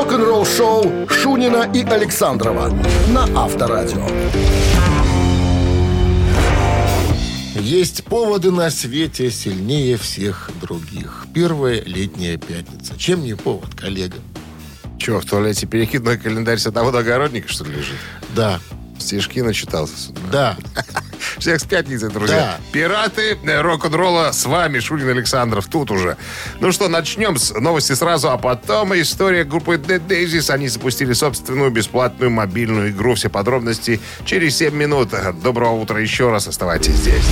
Рок-н-ролл-шоу Шунина и Александрова на Авторадио. Есть поводы на свете сильнее всех других. Первая летняя пятница. Чем не повод, коллега? Че, в туалете перекидной календарь садового огородника, что ли, лежит? Да. Стишки начитался с утра. Да. Всех с пятницы, друзья. Да. Пираты э, рок-н-ролла с вами, Шурин Александров, тут уже. Ну что, начнем с новости сразу, а потом история группы Dead Daisies. Они запустили собственную бесплатную мобильную игру. Все подробности через 7 минут. Доброго утра еще раз. Оставайтесь здесь.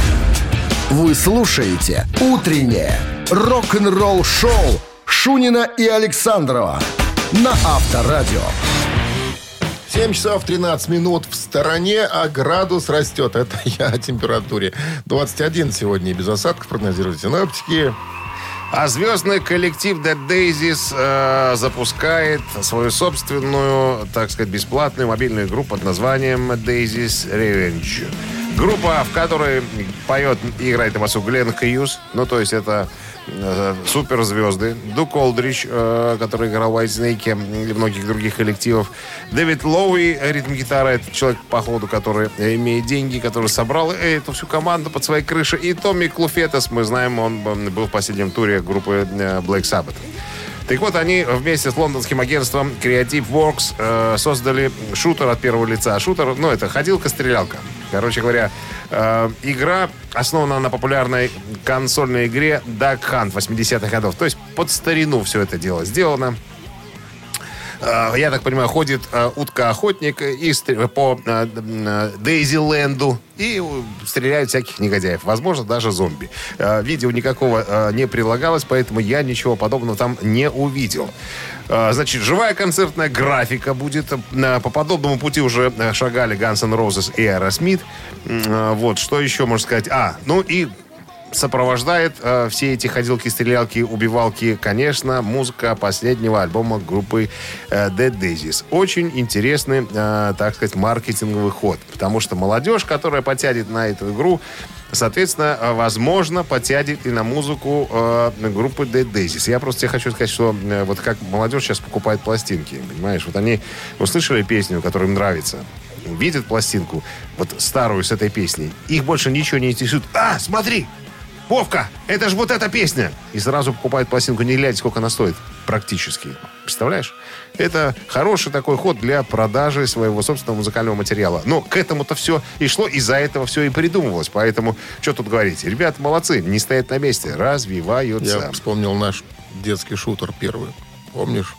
Вы слушаете «Утреннее рок-н-ролл-шоу» Шунина и Александрова на Авторадио. 7 часов 13 минут в стороне, а градус растет. Это я о температуре. 21 сегодня без осадков прогнозируют синоптики. А звездный коллектив Dead Daisies э, запускает свою собственную, так сказать, бесплатную мобильную игру под названием Daisies Revenge. Группа, в которой поет и играет на басу Глен Хьюз. Ну, то есть это суперзвезды. Дук Олдрич, э, который играл в Snake и многих других коллективов. Дэвид Лоуи, ритм-гитара. Это человек, по ходу, который имеет деньги, который собрал эту всю команду под своей крышей. И Томми Клуфетес, мы знаем, он был в последнем туре группы э, Black Sabbath. Так вот, они вместе с лондонским агентством Creative Works э, создали шутер от первого лица. Шутер, ну, это ходилка-стрелялка. Короче говоря, э, игра основана на популярной консольной игре Duck Hunt 80-х годов. То есть под старину все это дело сделано. Э, Я так понимаю, ходит э, утка-охотник по э, э, Дейзиленду и стреляет всяких негодяев. Возможно, даже зомби. Э, Видео никакого э, не прилагалось, поэтому я ничего подобного там не увидел. Э, Значит, живая концертная графика будет. По подобному пути уже шагали Guns N' Roses и Aerosmith. Вот, что еще можно сказать? А, ну и сопровождает э, все эти ходилки, стрелялки, убивалки, конечно, музыка последнего альбома группы э, Dead Daisies. Очень интересный, э, так сказать, маркетинговый ход, потому что молодежь, которая потянет на эту игру, Соответственно, э, возможно, потянет и на музыку э, группы Dead Daisies. Я просто тебе хочу сказать, что э, вот как молодежь сейчас покупает пластинки, понимаешь? Вот они услышали песню, которая им нравится, видят пластинку, вот старую с этой песней, их больше ничего не интересует. А, смотри, Вовка, это же вот эта песня. И сразу покупает пластинку, не глядя, сколько она стоит. Практически. Представляешь? Это хороший такой ход для продажи своего собственного музыкального материала. Но к этому-то все и шло, из-за этого все и придумывалось. Поэтому, что тут говорить? Ребята молодцы, не стоят на месте, развиваются. Я вспомнил наш детский шутер первый. Помнишь?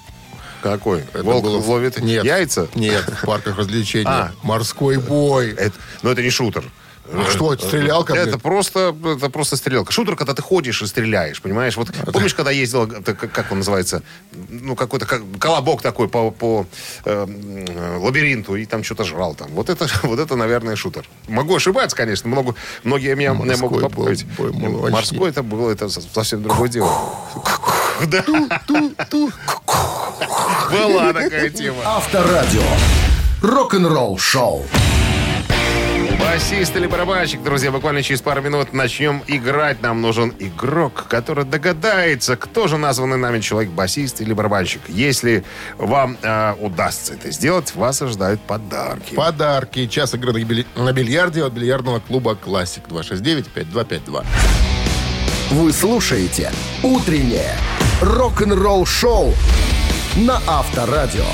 Какой? Это Волк было- ловит Нет. яйца? Нет, в парках развлечений. А. Морской бой. Это, но это не шутер. А что, это стрелялка, Это блин? просто, это просто стрелялка. Шутер, когда ты ходишь и стреляешь, понимаешь? Вот помнишь, когда ездил, это как он называется, ну какой-то как, колобок такой по, по э, м, лабиринту и там что-то жрал там. Вот это, вот это, наверное, шутер. Могу ошибаться, конечно. Много, многие меня, меня Морской могут был поправить. молочник. Морской это было, это совсем другое дело. Да, была такая тема. Авторадио. Рок-н-ролл-шоу. Басист или барабанщик, друзья, буквально через пару минут начнем играть. Нам нужен игрок, который догадается, кто же названный нами человек, басист или барабанщик. Если вам э, удастся это сделать, вас ожидают подарки. Подарки. Час игры на били- на бильярде от бильярдного клуба «Классик». 269-5252. Вы слушаете «Утреннее рок-н-ролл-шоу» на Авторадио.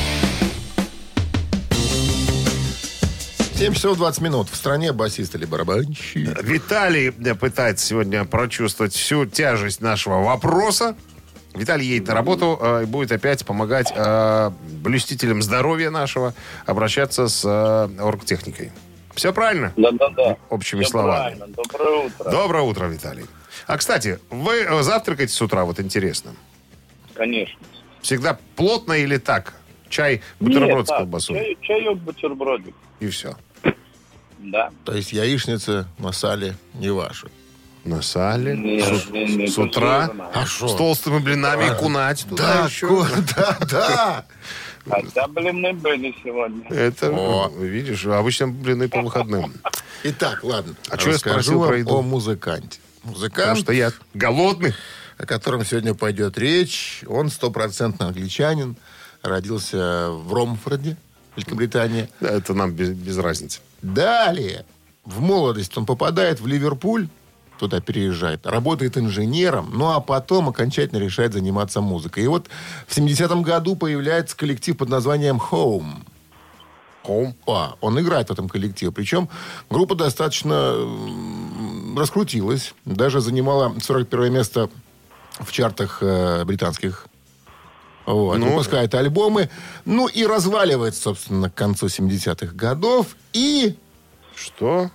7 часов 20 минут. В стране басист или барабанщик. Виталий э, пытается сегодня прочувствовать всю тяжесть нашего вопроса. Виталий едет на работу э, и будет опять помогать э, блюстителям здоровья нашего обращаться с э, оргтехникой. Все правильно? Да-да-да. Общими Всё словами. правильно. Доброе утро. Доброе утро, Виталий. А, кстати, вы э, завтракаете с утра, вот интересно. Конечно. Всегда плотно или так? Чай, бутерброд Нет, с колбасой. чай- чаек, бутербродик. И все. Да. То есть яичница на сале не ваша. На сале. Не, с, не, не, с утра. А С что? толстыми блинами и кунать туда Да, еще. ко- да, да. Хотя блины были сегодня. Это, О. видишь, обычно блины по выходным. Итак, ладно. А чё я спросил вам про еду? о музыканте. Потому Музыкант, что я голодный. о котором сегодня пойдет речь, он стопроцентно англичанин. родился в Ромфорде, Великобритания. Это нам без, без разницы. Далее, в молодость он попадает в Ливерпуль, туда переезжает, работает инженером, ну а потом окончательно решает заниматься музыкой. И вот в 70-м году появляется коллектив под названием Home. Home. А, он играет в этом коллективе. Причем группа достаточно раскрутилась. Даже занимала 41 место в чартах э, британских. Вот. Ну, Выпускает альбомы. Ну и разваливается, собственно, к концу 70-х годов. И Что?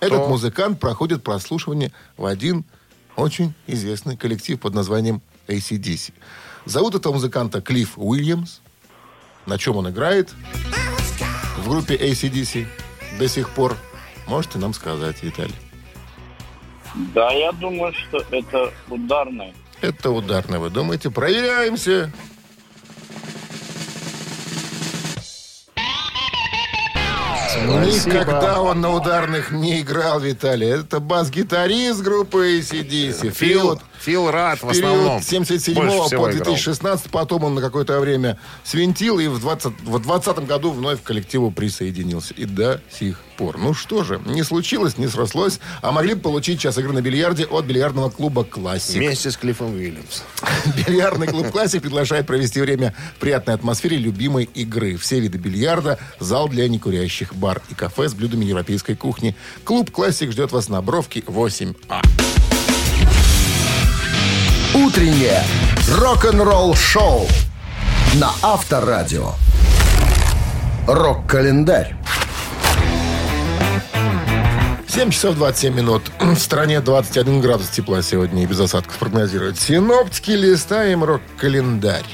этот музыкант проходит прослушивание в один очень известный коллектив под названием ACDC. Зовут этого музыканта Клифф Уильямс. На чем он играет в группе ACDC до сих пор? Можете нам сказать, Виталий? Да, я думаю, что это ударный. Это ударно, вы думаете? Проверяемся. Никогда он на ударных не играл, Виталий. Это бас-гитарист группы ACDC. Фил, Фил Радд в период основном. с 77 больше по всего играл. 2016, потом он на какое-то время свинтил и в 20, в 20 году вновь к коллективу присоединился. И до сих пор. Ну что же, не случилось, не срослось, а могли бы получить час игры на бильярде от бильярдного клуба «Классик». Вместе с Клиффом Уильямс. Бильярдный клуб «Классик» приглашает провести время в приятной атмосфере любимой игры. Все виды бильярда, зал для некурящих, бар и кафе с блюдами европейской кухни. Клуб «Классик» ждет вас на Бровке 8А. Утреннее рок-н-ролл-шоу на Авторадио. Рок-календарь. 7 часов 27 минут. В стране 21 градус тепла сегодня и без осадков прогнозируют. Синоптики листаем рок-календарь.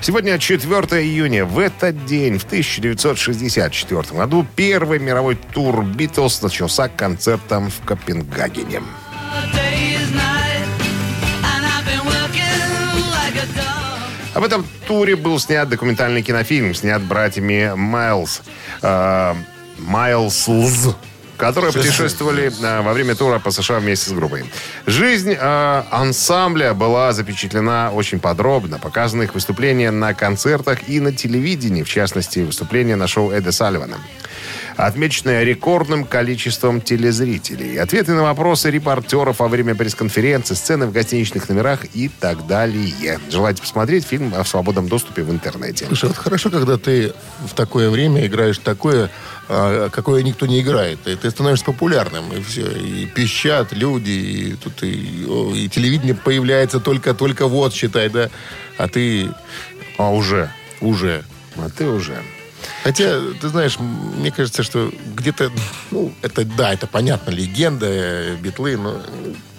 Сегодня 4 июня. В этот день, в 1964 году, первый мировой тур «Битлз» начался концертом в Копенгагене. Об этом туре был снят документальный кинофильм, снят братьями Майлз. э, которые путешествовали э, во время тура по США вместе с группой. Жизнь э, ансамбля была запечатлена очень подробно. Показаны их выступления на концертах и на телевидении, в частности, выступления на шоу Эда Салливана отмеченная рекордным количеством телезрителей. Ответы на вопросы репортеров во время пресс-конференции, сцены в гостиничных номерах и так далее. Желаете посмотреть фильм в свободном доступе в интернете. Слушай, вот хорошо, когда ты в такое время играешь такое, а, какое никто не играет. И ты становишься популярным, и все. И пищат люди, и тут и, и телевидение появляется только-только вот, считай, да. А ты А уже. уже. А ты уже. Хотя, ты знаешь, мне кажется, что где-то, ну, это, да, это понятно, легенда, битлы, но...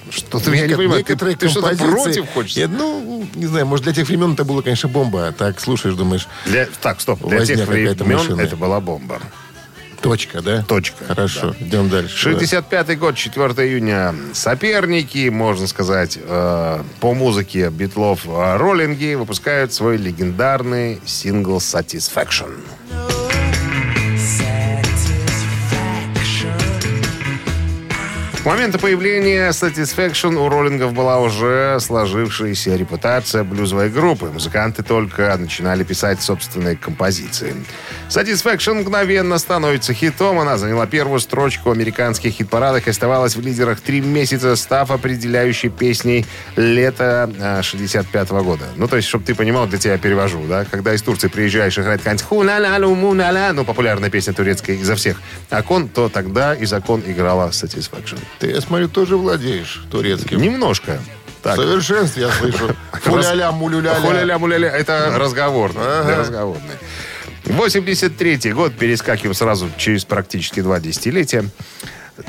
Что-то я не понимаю, ты, некоторые ты что-то композиции- против хочешь? Нет, ну, не знаю, может, для тех времен это было, конечно, бомба. А Так, слушаешь, думаешь, Для, так, стоп. Для тех времен это была бомба. Точка, да? Точка, Хорошо, идем дальше. 65-й год, 4 июня. Соперники, можно сказать, э, по музыке битлов э, роллинги выпускают свой легендарный сингл «Satisfaction». К моменту появления Satisfaction у роллингов была уже сложившаяся репутация блюзовой группы. Музыканты только начинали писать собственные композиции. Satisfaction мгновенно становится хитом. Она заняла первую строчку в американских хит-парадах и оставалась в лидерах три месяца, став определяющей песней лета 65 года. Ну, то есть, чтобы ты понимал, где тебя перевожу, да? Когда из Турции приезжаешь играть какая-нибудь ху-ла-ла-лу, му-ла-ла, ну, популярная песня турецкая изо всех окон, то тогда из окон играла Satisfaction. Ты, я смотрю, тоже владеешь турецким. Немножко. В Так. совершенстве, я слышу. Фуляля, мулюляля. Хуля-ля, муля-ля. Это разговорный. да, разговорный. 83-й год. Перескакиваем сразу через практически два десятилетия.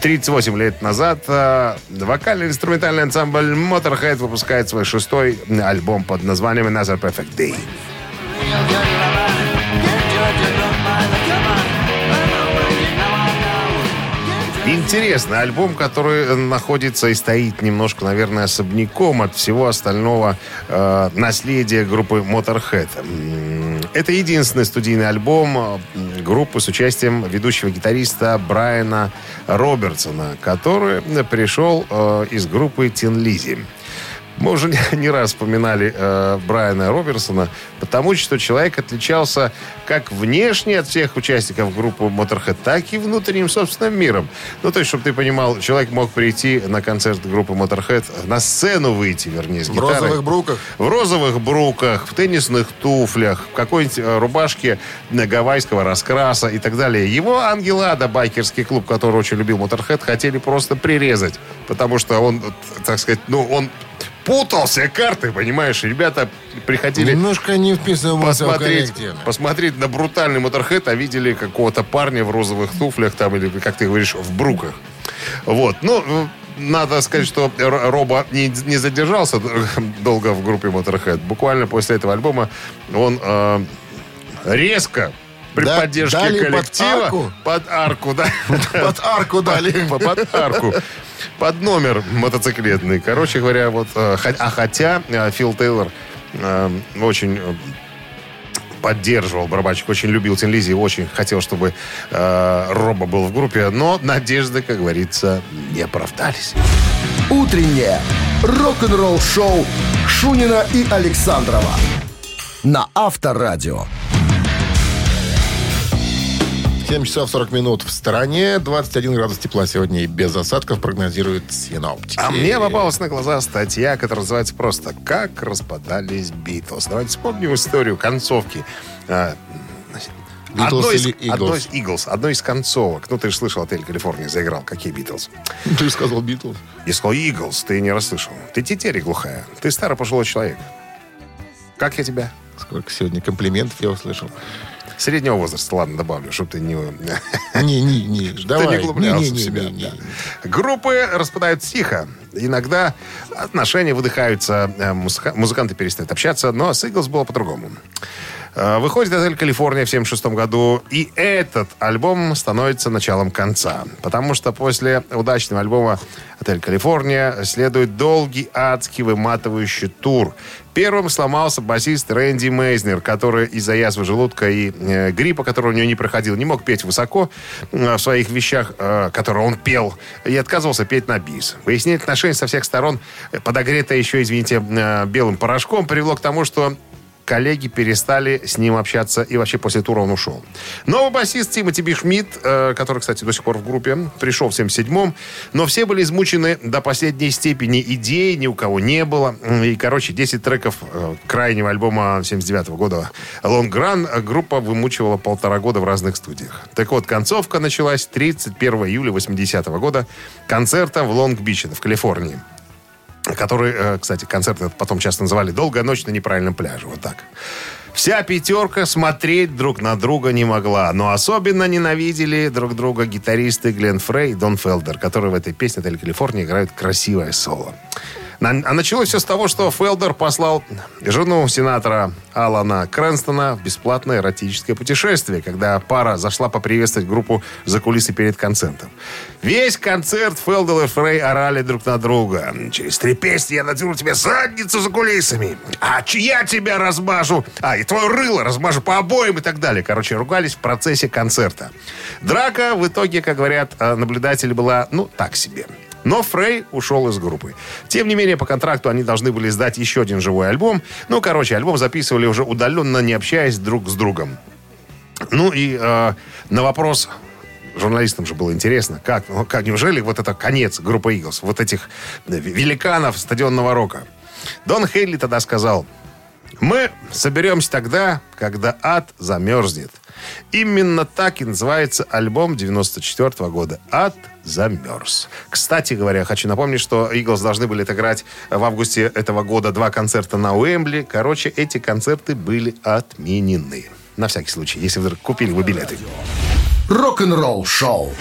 38 лет назад э, вокально-инструментальный ансамбль Motorhead выпускает свой шестой альбом под названием Another Perfect Day. Интересный альбом, который находится и стоит немножко, наверное, особняком от всего остального э, наследия группы Motorhead. Это единственный студийный альбом э, группы с участием ведущего гитариста Брайана Робертсона, который пришел э, из группы Тин Лизи. Мы уже не, раз вспоминали э, Брайана Роберсона, потому что человек отличался как внешне от всех участников группы Motorhead, так и внутренним собственным миром. Ну, то есть, чтобы ты понимал, человек мог прийти на концерт группы Motorhead, на сцену выйти, вернее, с В гитарой. розовых бруках. В розовых бруках, в теннисных туфлях, в какой-нибудь э, рубашке э, гавайского раскраса и так далее. Его Ангелада, байкерский клуб, который очень любил Моторхед, хотели просто прирезать. Потому что он, э, так сказать, ну, он путал все карты, понимаешь? Ребята приходили Немножко не вписывался посмотреть, посмотреть на брутальный Моторхед, а видели какого-то парня в розовых туфлях там, или, как ты говоришь, в бруках. Вот. Ну, надо сказать, что Роба не, не задержался долго в группе Motorhead. Буквально после этого альбома он э, резко при Да- поддержке дали под коллектива арку? под арку, да, Под арку дали. по- под арку, под номер мотоциклетный. Короче говоря, вот, э, а хотя э, Фил Тейлор э, очень поддерживал барабанщик, очень любил Тин Лизи, очень хотел, чтобы э, Роба был в группе, но надежды, как говорится, не оправдались. Утреннее рок-н-ролл-шоу Шунина и Александрова на Авторадио. 7 часов 40 минут в стороне. 21 градус тепла сегодня и без осадков прогнозируют синоптики. А мне попалась на глаза статья, которая называется просто «Как распадались Битлз». Давайте вспомним историю концовки. Одной из, или Eagles? одной из Eagles, одной из концовок. Ну, ты же слышал, отель Калифорния заиграл. Какие Битлз? Ты же сказал Битлз. Я сказал Eagles, ты не расслышал. Ты тетери глухая. Ты старый пожилой человек. Как я тебя? Сколько сегодня комплиментов я услышал. Среднего возраста, ладно, добавлю, чтобы ты не... Не, не, не, Ты давай. не углублялся Не, в не, себя. не, не, да. Группы распадают тихо. Иногда отношения выдыхаются, э, музыка- музыканты перестают общаться, но с Eagles было по-другому. Э, Выходит «Отель Калифорния» в 76 году, и этот альбом становится началом конца. Потому что после удачного альбома «Отель Калифорния» следует долгий, адский, выматывающий тур. Первым сломался басист Рэнди Мейзнер, который из-за язвы желудка и э, гриппа, который у него не проходил, не мог петь высоко э, в своих вещах, э, которые он пел, и отказывался петь на бис. Выяснение отношений со всех сторон, э, подогретое еще, извините, э, белым порошком, привело к тому, что коллеги перестали с ним общаться, и вообще после тура он ушел. Новый басист Тимоти Би Шмидт, э, который, кстати, до сих пор в группе, пришел в 77-м, но все были измучены до последней степени. Идей ни у кого не было. И, короче, 10 треков э, крайнего альбома 79 года Long Run группа вымучивала полтора года в разных студиях. Так вот, концовка началась 31 июля 80 года концертом в Лонг-Биче в Калифорнии который, э, кстати, концерт этот потом часто называли «Долгая ночь на неправильном пляже». Вот так. Вся пятерка смотреть друг на друга не могла, но особенно ненавидели друг друга гитаристы Глен Фрей и Дон Фелдер, которые в этой песне «Отель Калифорния» играют красивое соло. На- А началось все с того, что Фелдер послал жену сенатора Алана Крэнстона в бесплатное эротическое путешествие, когда пара зашла поприветствовать группу за кулисы перед концертом. Весь концерт Фелдер и Фрей орали друг на друга. Через три песни я надеру тебе задницу за кулисами. А ч- я тебя размажу. А, и твое рыло размажу по обоим и так далее. Короче, ругались в процессе концерта. Драка в итоге, как говорят э, наблюдатели, была, ну, так себе. Но Фрей ушел из группы. Тем не менее, по контракту они должны были издать еще один живой альбом. Ну, короче, альбом записывали уже удаленно, не общаясь друг с другом. Ну и э, на вопрос журналистам же было интересно, как, ну, как неужели вот это конец группы Eagles, вот этих э, великанов стадионного рока. Дон Хейли тогда сказал, мы соберемся тогда, когда ад замерзнет. Именно так и называется альбом 94 года «Ад замерз». Кстати говоря, хочу напомнить, что Eagles должны были отыграть в августе этого года два концерта на Уэмбли. Короче, эти концерты были отменены. На всякий случай, если вдруг купили вы билеты. Рок-н-ролл-шоу.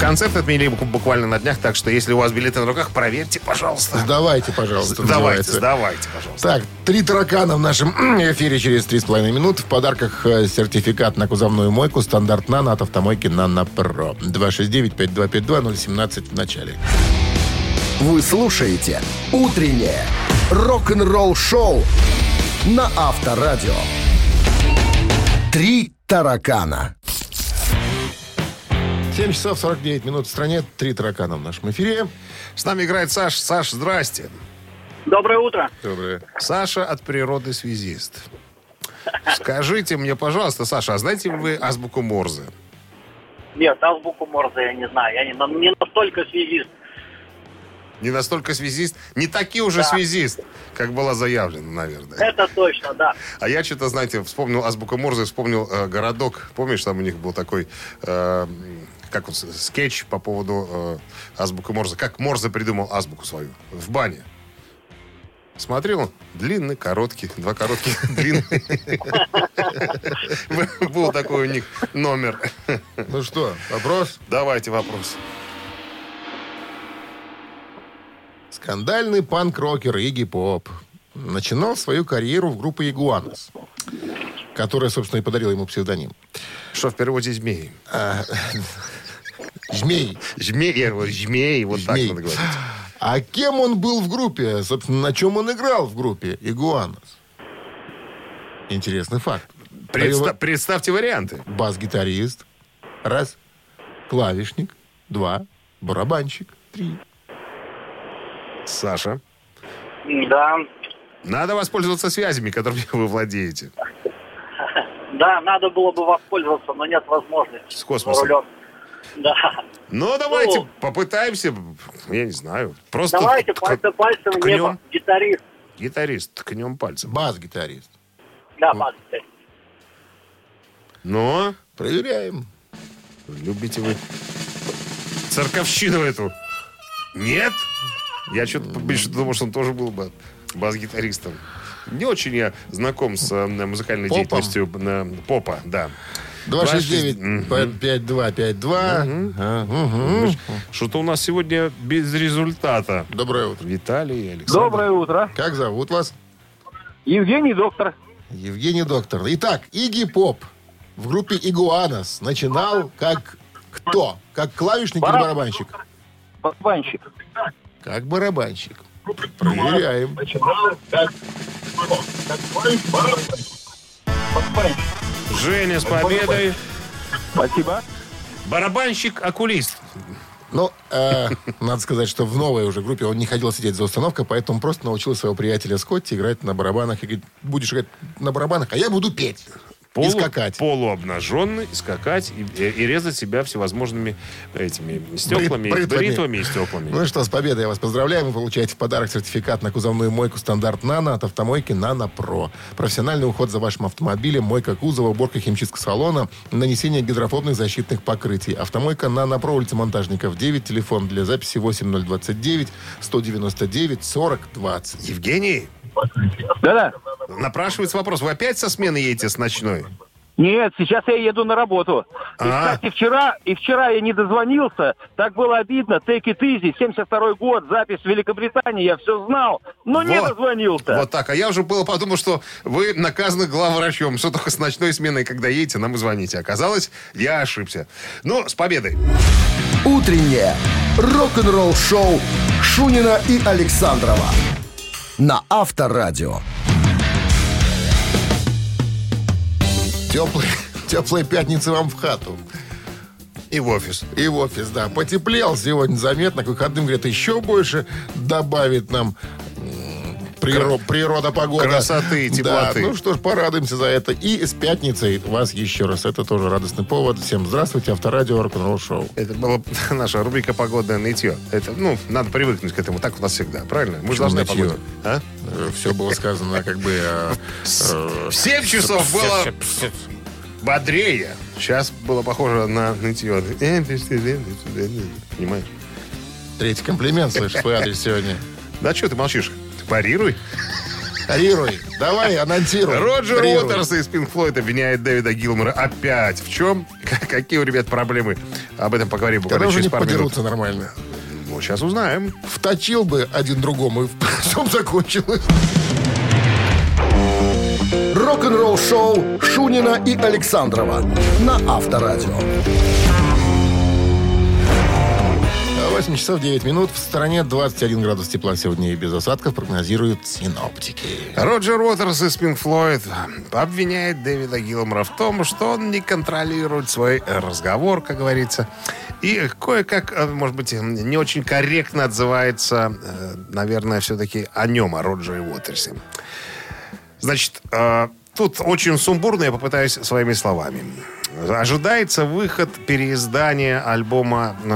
Концерт отменили бу- буквально на днях, так что если у вас билеты на руках, проверьте, пожалуйста. Сдавайте, пожалуйста. Давайте, называется. сдавайте, пожалуйста. Так, три таракана в нашем эфире через три с половиной минуты. В подарках э, сертификат на кузовную мойку стандарт «Нано» от автомойки «Нано Про». 269-5252-017 в начале. Вы слушаете «Утреннее рок-н-ролл-шоу» на Авторадио. «Три таракана». 7 часов 49 минут в стране. Три таракана в нашем эфире. С нами играет Саш. Саш, здрасте. Доброе утро. Доброе. Саша от природы связист. Скажите мне, пожалуйста, Саша, а знаете ли вы азбуку Морзе? Нет, азбуку Морзе я не знаю. Я не, не настолько связист. Не настолько связист, не таки уже Да. связист, как было заявлено, наверное. Это точно, да. А я что-то, знаете, вспомнил азбуку Морзе, вспомнил э, городок. Помнишь, там у них был такой, э, как он, скетч по поводу э, азбуки Морзе. Как Морзе придумал азбуку свою в бане. Смотрел? Длинный, короткий. Два коротких, длинный. Был такой у них номер. Ну что, вопрос? Давайте вопрос. Скандальный панк-рокер Игги Поп начинал свою карьеру в группе «Игуанос», которая, собственно, и подарила ему псевдоним. Что в переводе змеи? Змей. Змей, я говорю, змей, вот так надо говорить. А кем он был в группе? Собственно, на чем он играл в группе «Игуанос»? Интересный факт. Предста- представьте варианты. Бас-гитарист. Раз. Клавишник. Два. Барабанщик. Три. Саша. Да. Надо воспользоваться связями, которыми вы владеете. Да, надо было бы воспользоваться, но нет возможности. С космосом. Да. Ну, давайте Ну. попытаемся. Я не знаю. Просто Давайте тк- пальцем пальцем в ткнем. небо. Гитарист. Гитарист, ткнем пальцем. Бас-гитарист. Да, бас-гитарист. Но Проверяем. любите вы церковщину эту? Нет? Я что-то больше думал, что он тоже был бы бас-гитаристом. Не очень я знаком с э, музыкальной Попом? деятельностью э, попа, да. Мгм. 269-5252. А, мгм. Что-то у нас сегодня без результата. Доброе утро. Виталий и Александр. Доброе утро. Как зовут вас? Евгений Доктор. Евгений Доктор. Итак, Игги Поп в группе Игуанос начинал как кто? Как клавишник или Бараб- барабанщик? Барабанщик. Как барабанщик. Проверяем. Женя с победой. Спасибо. Барабанщик-окулист. Ну, э, надо сказать, что в новой уже группе он не хотел сидеть за установкой, поэтому просто научил своего приятеля Скотти играть на барабанах. И говорит, будешь играть на барабанах, а я буду петь. И скакать. Полуобнаженный, скакать и, и- и резать себя всевозможными этими стеклами, Брит- бритвами. бритвами и стеклами. Ну что, с победой я вас поздравляю. Вы получаете в подарок сертификат на кузовную мойку стандарт «Нано» от автомойки «Нано Про». Профессиональный уход за вашим автомобилем, мойка кузова, уборка химчистка салона, нанесение гидрофобных защитных покрытий. Автомойка «Нано Про», улица Монтажников, 9, телефон для записи 8029 199 40 20. Евгений, Да-да. напрашивается вопрос. Вы опять со смены едете с ночной? Нет, сейчас я еду на работу. И, А. кстати, вчера, и вчера я не дозвонился. Так было обидно. Take it easy. 72 год, запись в Великобритании. Я все знал, но не Вот. дозвонился. Вот так. А я уже было подумал, что вы наказаны главврачом, что только с ночной сменой, когда едете, нам и звоните. Оказалось, я ошибся. Ну, с победой. Утреннее рок-н-ролл-шоу Шунина и Александрова на Авторадио. Теплой, теплой пятницы вам в хату. И в офис. И в офис, да. Потеплел сегодня заметно. К выходным, говорят, еще больше добавит нам приро- природа, погода. Красоты и теплоты. Да, ну что ж, порадуемся за это. И с пятницей вас еще раз. Это тоже радостный повод. Всем здравствуйте. Авторадио Рок-н-ролл шоу. Это была наша рубрика «Погодное нытье». Это, ну, надо привыкнуть к этому. Так у нас всегда, правильно? Мы же должны погоде. А? Все было сказано как бы... э, э, В 7 часов было бодрее. Сейчас было похоже на нытье. Понимаешь? Третий комплимент, слышишь, свой адрес сегодня. Да что ты молчишь? Парируй. Парируй. Давай, анонсируй. Роджер Парируй. Уотерс из Pink Floyd обвиняет Дэвида Гилмора опять. В чем? Какие у ребят проблемы? Об этом поговорим Когда буквально уже через не пару минут. нормально. Ну, сейчас узнаем. Вточил бы один другому, и все закончилось. Рок-н-ролл-шоу Шунина и Александрова на Авторадио. 8 часов 9 минут. В стороне 21 градус тепла сегодня и без осадков прогнозируют синоптики. Роджер Уотерс из Pink Floyd обвиняет Дэвида Гилмора в том, что он не контролирует свой разговор, как говорится. И кое-как, э, может быть, не очень корректно отзывается, э, наверное, все-таки о нем, о Роджере Уотерсе. Значит, э, тут очень сумбурно, я попытаюсь своими словами. Ожидается выход переиздания альбома э,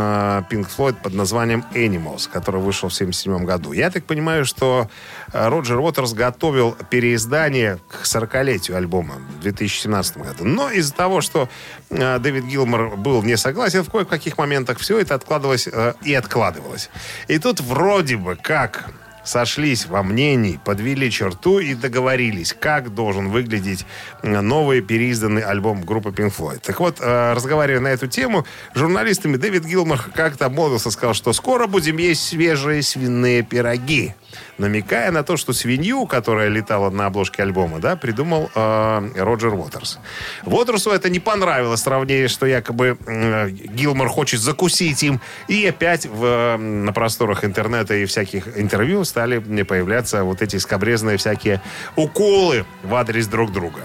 Pink Floyd под названием Animals, который вышел в 1977 году. Я так понимаю, что э, Роджер Уотерс готовил переиздание к 40-летию альбома в 2017 году. Но из-за того, что э, Дэвид Гилмор был не согласен в кое-каких моментах, все это откладывалось и откладывалось. И тут вроде бы как сошлись во мнении, подвели черту и договорились, как должен выглядеть новый переизданный альбом группы Pink Floyd. Так вот, э, разговаривая на эту тему, журналистами Дэвид Гилмор как-то обмолвился, сказал, что скоро будем есть свежие свиные пироги намекая на то, что свинью, которая летала на обложке альбома, да, придумал э, Роджер Уотерс. Уотерсу это не понравилось сравнение, что якобы э, Гилмор хочет закусить им. И опять в, э, на просторах интернета и всяких интервью стали появляться вот эти скобрезные всякие уколы в адрес друг друга.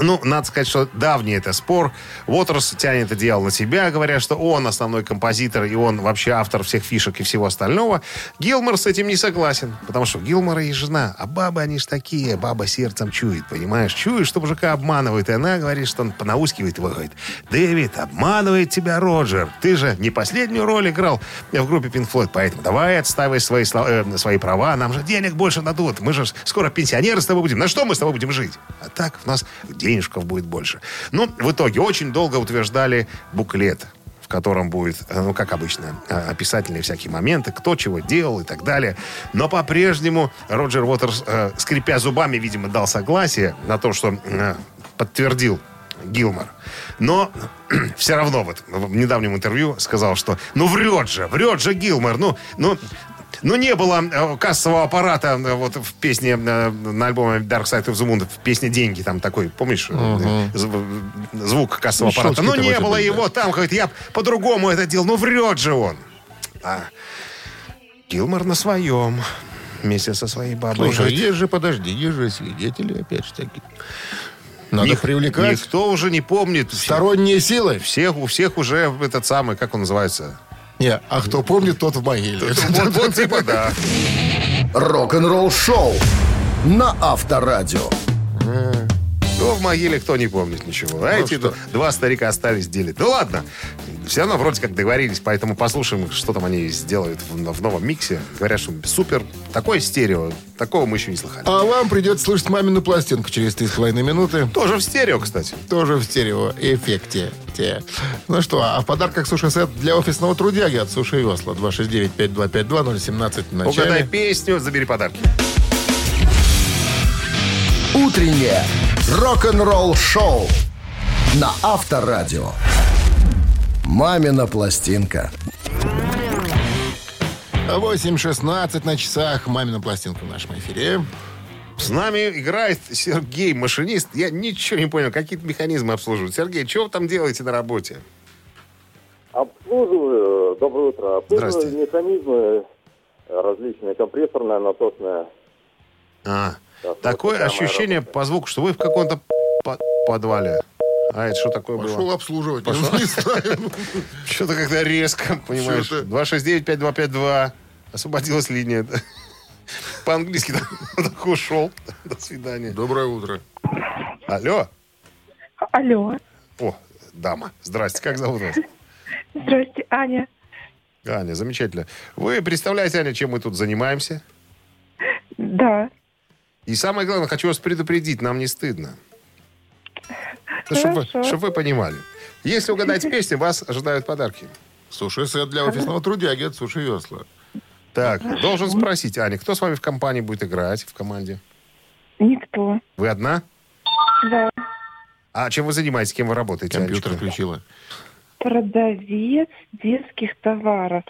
Ну, надо сказать, что давний это спор. Уотерс тянет одеяло на себя, говоря, что он основной композитор, и он вообще автор всех фишек и всего остального. Гилмор с этим не согласен, потому что Гилмора есть жена, а бабы, они ж такие, баба сердцем чует, понимаешь? Чует, что мужика обманывает, и она говорит, что он понаускивает его, говорит, Дэвид, обманывает тебя Роджер, ты же не последнюю роль играл в группе Pink Floyd, поэтому давай отстаивай свои, э, свои права, нам же денег больше дадут, мы же скоро пенсионеры с тобой будем, на что мы с тобой будем жить? А так у нас денежков будет больше. Ну, в итоге очень долго утверждали буклет в котором будет, э, ну, как обычно, э, описательные всякие моменты, кто чего делал и так далее. Но по-прежнему Роджер Уотерс, э, скрипя зубами, видимо, дал согласие на то, что э, подтвердил Гилмор. Но все равно вот в недавнем интервью сказал, что ну врет же, врет же Гилмор. Ну, ну, ну, не было э, кассового аппарата э, вот в песне э, на альбоме Dark Side of the Moon, в песне «Деньги», там такой, помнишь, зв- звук кассового Ну, аппарата. Ну, щелчки-то не было его, там, говорит, я по-другому это делал. Ну, врет же он. А Гилмор на своем. Вместе со своей бабой. Слушай, Говорит, есть же, подожди, есть же свидетели, опять же таки. Надо ник- привлекать Никто уже не помнит. сторонние силы. Всех, у всех уже этот самый, как он называется? Не, а кто помнит, тот в могиле. Вот, вот типа, да. Рок-н-ролл шоу на Авторадио. Кто в могиле, кто не помнит ничего. А эти что? два старика остались делить. Ну ладно, все равно вроде как договорились, поэтому послушаем, что там они сделают в, в новом миксе. Говорят, что супер, такое стерео, такого мы еще не слыхали. А вам придется слышать мамину пластинку через три с половиной минуты. Тоже в стерео, кстати. Тоже в стереоэффекте. Те. Ну что, а в подарках суши-сет для офисного трудяги от Суши Весла. 269-5252-017 в Угадай начале. песню, забери подарки. Утреннее рок-н-ролл шоу на Авторадио. Мамина пластинка. 8.16 на часах. Мамина пластинка в нашем эфире. С нами играет Сергей, машинист. Я ничего не понял, какие-то механизмы обслуживают. Сергей, что вы там делаете на работе? Обслуживаю, доброе утро. Обслуживаю механизмы различные, компрессорная, насосная. А, Так, такое вот ощущение работа. по звуку, что вы в каком-то по- подвале. А это что такое Пошел было? обслуживать. Пошел? Не знаю. Что-то как-то резко, понимаешь. Чё-то. 269-5252. Освободилась линия. По-английски так ушел. До свидания. Доброе утро. Алло. Алло. О, дама. Здрасте. Как зовут вас? Здрасте, Аня. Аня, замечательно. Вы представляете, Аня, чем мы тут занимаемся? Да. И самое главное, хочу вас предупредить, нам не стыдно. Чтобы вы, чтоб вы понимали. Если угадать песню, вас ожидают подарки. Суши-сет для офисного трудяги от Суши Весла. Так, должен спросить, Аня, кто с вами в компании будет играть, в команде? Никто. Вы одна? Да. А чем вы занимаетесь, кем вы работаете, Компьютер Анечка? включила. Продавец детских товаров.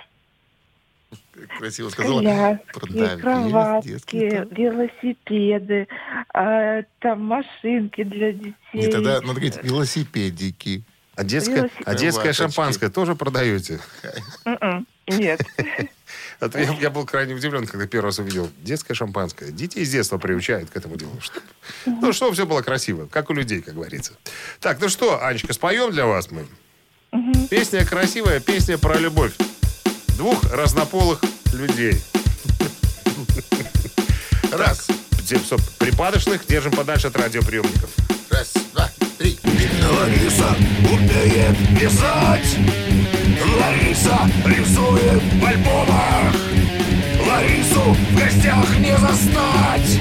Красиво сказала. Коляски, Продавец кроватки, детских велосипеды, а, там машинки для детей. Не, тогда надо говорить велосипедики. А детское, Велосипед. а детское Кроваточки. шампанское тоже продаете? М-м, Нет. Это я, я был крайне удивлен, когда первый раз увидел детское шампанское. Детей с детства приучают к этому делу. Что- ну, что все было красиво, как у людей, как говорится. Так, ну что, Анечка, споем для вас мы. Песня красивая, песня про любовь. Двух разнополых людей. Раз, припадочных держим подальше от радиоприемников. раз, два, три. Лариса умеет писать Лариса рисует в альбомах Ларису в гостях не застать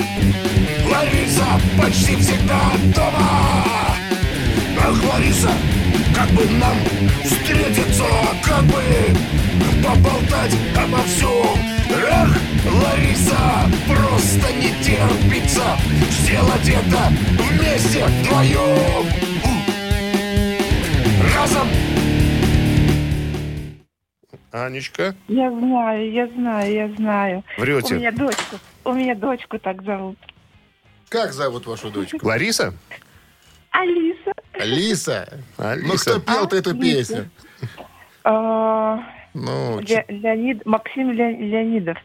Лариса почти всегда дома Ах, Лариса, как бы нам встретиться Как бы поболтать обо всем Эх, Лариса, просто не терпится Сделать это вместе вдвоем Разом Анечка, Я знаю, я знаю, я знаю. Врете. У меня дочку, у меня дочку так зовут. Как зовут вашу дочку? Лариса? Алиса. Алиса. Алиса. Ну, кто пел-то эту песню? А, Ну, Ле- Леонид, Максим Ле- Леонидов.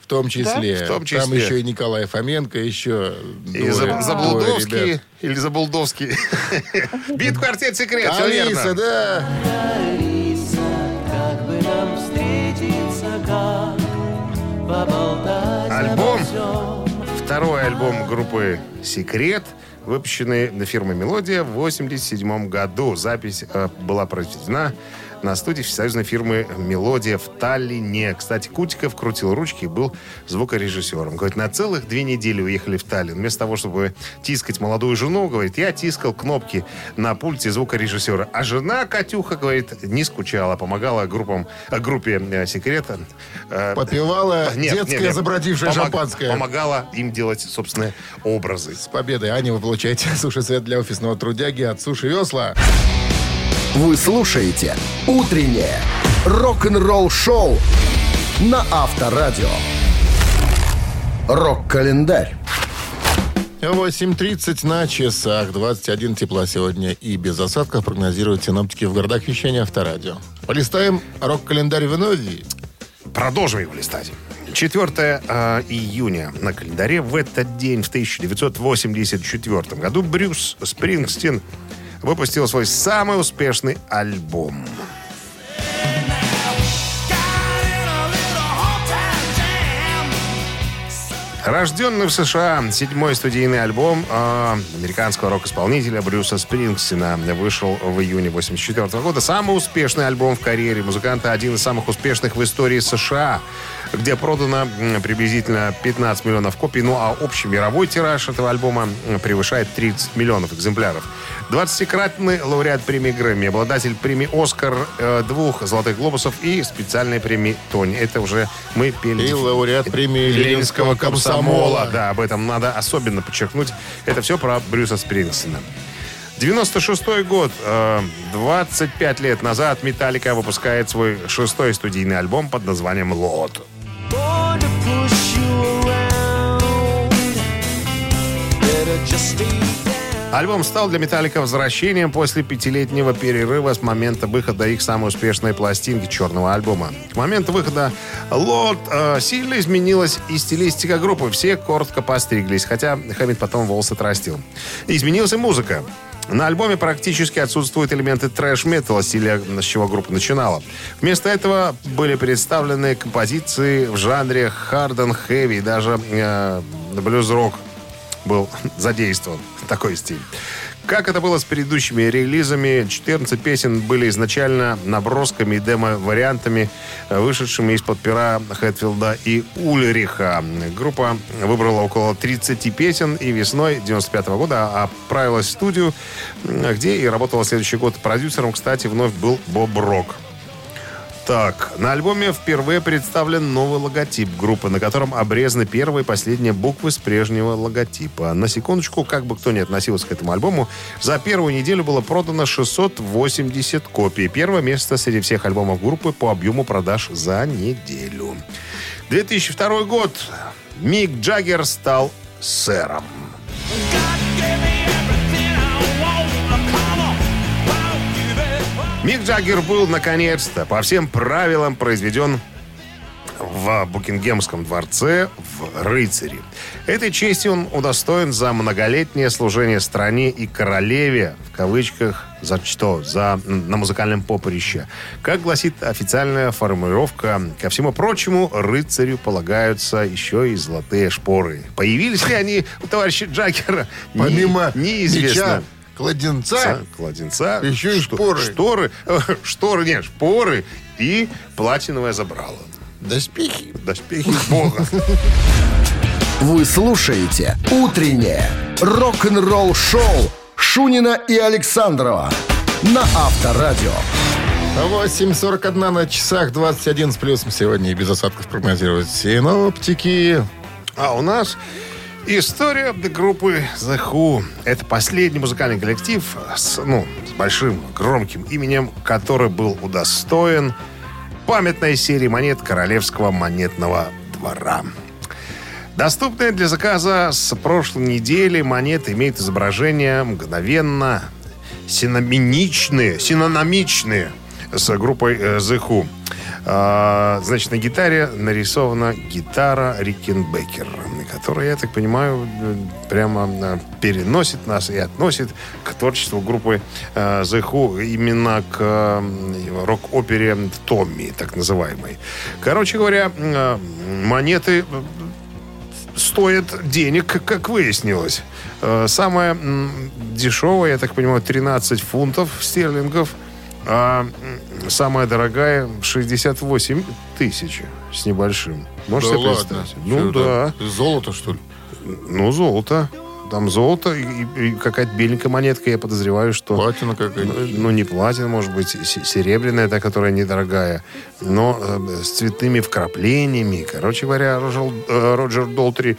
в том числе. В том числе. Там еще и Николай Фоменко, еще И двое- за, двое Заблудовский ребят. или Забулдовский. Бит квартет секрет, все Алиса, верно. да. Алиса, как бы нам встретиться, как поболтать Альбом. обо всем. Второй альбом группы «Секрет», выпущенный фирмой «Мелодия» в 1987 году. Запись э, была произведена на студии всесоюзной фирмы «Мелодия» в Таллине. Кстати, Кутиков крутил ручки и был звукорежиссером. Говорит, на целых две недели уехали в Таллин. Вместо того, чтобы тискать молодую жену, говорит, я тискал кнопки на пульте звукорежиссера. А жена, Катюха, говорит, не скучала, помогала группам, э, группе э, «Секрета». э, Попивала нет, детское нет, нет. забродившее Помог- шампанское. Помогала им делать собственные образы. С победой, Аня, вы получаете суши-сет для офисного трудяги от Суши Весла. Вы слушаете «Утреннее рок-н-ролл-шоу» на Авторадио. Рок-календарь. 8.30 на часах, 21 тепла сегодня и без осадков прогнозируют синоптики в городах вещания Авторадио. Полистаем рок-календарь вновь. Продолжим его листать. 4 э, июня на календаре в этот день, в 1984 году, Брюс Спрингстин выпустил свой самый успешный альбом. Рожденный в США, седьмой студийный альбом э, американского рок-исполнителя Брюса Спрингстина вышел в июне 1984 года. Самый успешный альбом в карьере музыканта, один из самых успешных в истории США, где продано приблизительно 15 миллионов копий. Ну а общий мировой тираж этого альбома превышает 30 миллионов экземпляров. 20-кратный лауреат премии Грэмми, обладатель премии «Оскар», э, двух «Золотых глобусов» и специальной премии «Тони». Это уже мы пели. И лауреат премии Ленинского комсомола. Да, об этом надо особенно подчеркнуть. Это все про Брюса Спрингстина. 96 год, э, 25 лет назад Металлика выпускает свой шестой студийный альбом под названием «Лот». Альбом стал для Металлика возвращением после пятилетнего перерыва с момента выхода их самой успешной пластинки черного альбома. К моменту выхода Лот э, сильно изменилась и стилистика группы. Все коротко постриглись, хотя Хэммит потом волосы отрастил. Изменилась и музыка. На альбоме практически отсутствуют элементы трэш-металла, стиля, с чего группа начинала. Вместо этого были представлены композиции в жанре харден хэви, даже э, блюз-рок был задействован. Такой стиль. Как это было с предыдущими релизами, 14 песен были изначально набросками и демо-вариантами, э, вышедшими из-под пера Хэтфилда и Ульриха. Группа выбрала около 30 песен и весной 95 года отправилась в студию, м, где и работала следующий год. Продюсером, кстати, вновь был Боб Рок. Так, на альбоме впервые представлен новый логотип группы, на котором обрезаны первые и последние буквы с прежнего логотипа. На секундочку, как бы кто ни относился к этому альбому, за первую неделю было продано 680 копий. Первое место среди всех альбомов группы по объему продаж за неделю. 2002 год. Мик Джаггер стал сэром. Мик Джаггер был, наконец-то, по всем правилам произведен в Букингемском дворце в рыцаре. Этой чести он удостоен за многолетнее служение стране и королеве, в кавычках, за что? За на музыкальном поприще. Как гласит официальная формулировка, ко всему прочему, рыцарю полагаются еще и золотые шпоры. Появились ли они у товарища Джаггера? Не- Помимо неизвестно. меча, кладенца, Ца- кладенца. Еще и шпоры. Шторы, э, шторы, нет, шпоры и платиновое забрало. доспехи. Доспехи бога. Вы слушаете «Утреннее рок-н-ролл-шоу» Шунина и Александрова на Авторадио. 8.41 на часах, 21 с плюсом сегодня и без осадков прогнозируют синоптики. А у нас история группы The Who. Это последний музыкальный коллектив с, ну, с большим, громким именем, который был удостоен памятной серии монет Королевского монетного двора. Доступные для заказа с прошлой недели монеты имеют изображения мгновенно синоминичные, синономичные с группой э, The Who. А, значит, на гитаре нарисована гитара Рикенбекер, которая, я так понимаю, прямо э, переносит нас и относит к творчеству группы э, The Who именно к э, рок-опере Томми, так называемой. Короче говоря, э, монеты стоят денег, как- выяснилось. Самая дешевая, я так понимаю, 13 фунтов стерлингов, а самая дорогая 68 тысяч с небольшим. Можете да себе ладно. представить? Ну Чё да. это? Золото, что ли? Ну, золото. Там золото и, и- какая-то беленькая монетка, я подозреваю, что... Платина какая-то. Ну, не платина, может быть, се- серебряная, та, которая недорогая, но э, с цветными вкраплениями. Короче говоря, Роджер, э, Роджер Долтри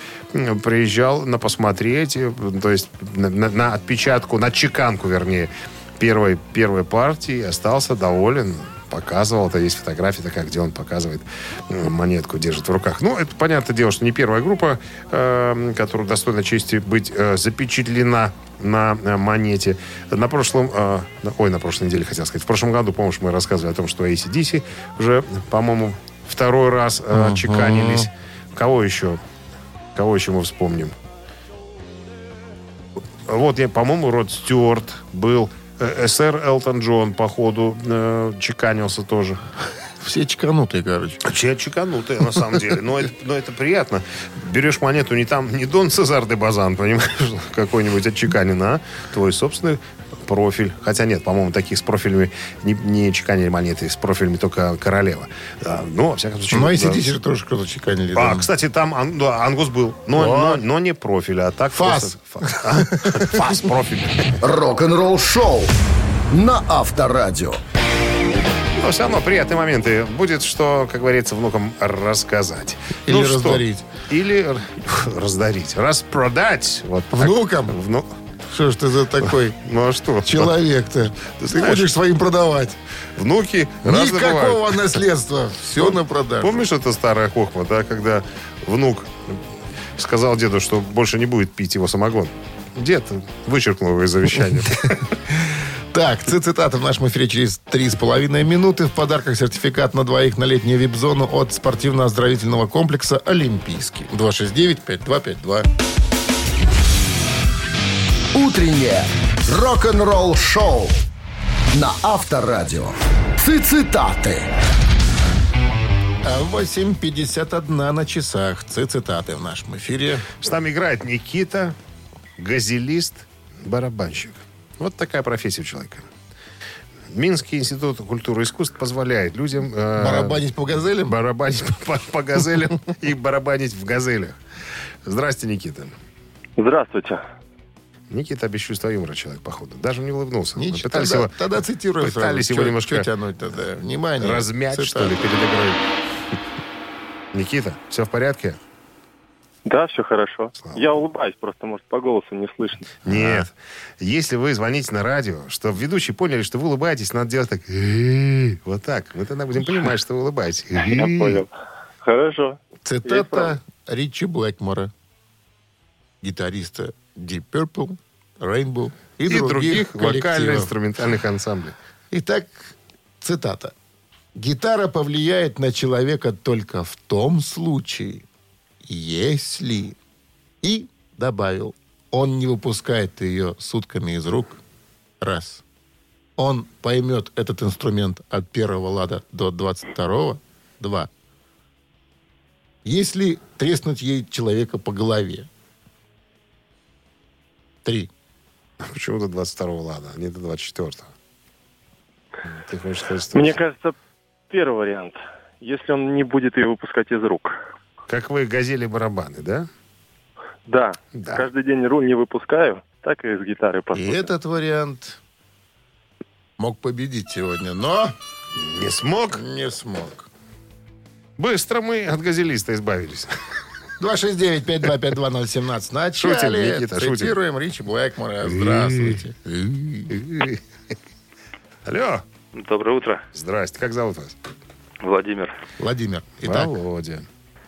приезжал на посмотреть, э, то есть на, на- на отпечатку, на чеканку, вернее, первой, первой партии, остался доволен. Показывал, это есть фотография такая, где он показывает м, монетку, держит в руках. Ну, это понятное дело, что не первая группа, э, которая достойна чести быть э, запечатлена на э, монете. На прошлом, э, ой, на прошлой неделе хотел сказать, в прошлом году, помнишь, мы рассказывали о том, что ACDC уже, по-моему, второй раз э, чеканились. Кого еще? Кого еще мы вспомним? Вот, я, по-моему, Род Стюарт был. Э, СР Элтон Джон, походу, э, чеканился тоже. Все чеканутые, короче. Че чеканутые, на самом деле. Но это, но это приятно. Берешь монету не там, не Дон Цезар де Базан, понимаешь, какой-нибудь отчеканен, а твой собственный профиль. Хотя нет, по-моему, таких с профилями не, не чеканили монеты, с профилями только королева. Да, ну, во всяком случае... Ну, да. ACDC же тоже кто-то чеканили. А, да. кстати, там ан- да, ангус был, но, но, но не профиль, а так Фас. просто- Фас, а? Фас, профиль. Рок-н-ролл-шоу на Авторадио. Но все равно приятные моменты. Будет что, как говорится, внукам рассказать. Или Ну что? раздарить. Или р- раздарить. Распродать. Вот так. Внукам? Вну- Что ж ты за такой Ну а что? человек-то? Ты знаешь- будешь своим продавать. Внуки разные бывают. Никакого наследства. Все на продажу. Помнишь, это старая хохма, да, когда внук сказал деду, что больше не будет пить его самогон? Дед вычеркнул его из завещания. Так, цитата в нашем эфире через три с половиной минуты. В подарках сертификат на двоих на летнюю вип-зону от спортивно-оздоровительного комплекса «Олимпийский». 269-5252. Утреннее рок-н-ролл-шоу на Авторадио. Цитаты. А 8.51 на часах. Цитаты в нашем эфире. С нами играет Никита, газелист, барабанщик. Вот такая профессия у человека. Минский институт культуры и искусств позволяет людям... э, Барабанить по газелям? барабанить по, по газелям и барабанить в газелях. Здрасте, Никита. Здравствуйте. Никита чувства юмора человек, походу. Даже не улыбнулся. Ничего, пытались тогда, его тогда цитируй пытались сразу. его Чё- немножко чё тянуть тогда? Внимание. размять, Цитаты. что ли, перед игрой. Никита, все в порядке? Да, все хорошо. Слава Я улыбаюсь, просто, может, по голосу не слышно. Нет. Если вы звоните на радио, что ведущие поняли, что вы улыбаетесь, надо делать так. Вот так. Мы тогда будем понимать, что вы улыбаетесь. Я понял. Хорошо. Цитата. Ричи Блэкмора, гитариста Deep Purple, Rainbow и, И других коллективов. вокально-инструментальных ансамблей. Итак, Цитата. Гитара повлияет на человека только в том случае, если... И добавил, он не выпускает ее сутками из рук. Раз. Он поймет этот инструмент от первого лада до двадцать второго. Два. Если треснуть ей человека по голове. Три. Почему до 22-го, ладно, а не до 24-го? Ты хочешь сказать, что... Мне кажется, первый вариант. Если он не будет ее выпускать из рук. Как вы газели барабаны, да? Да. Да. Каждый день руль не выпускаю, так и с гитары И послушаю. этот вариант мог победить сегодня, но Не смог. не смог. Быстро мы от газелиста избавились. 269-5252017. Начали. Шутим, Никита, шутим. Цитируем Ричи Блэкмора. Здравствуйте. Алло. Доброе утро, Здрасте. Как зовут вас? Владимир. Владимир. Итак, Володя.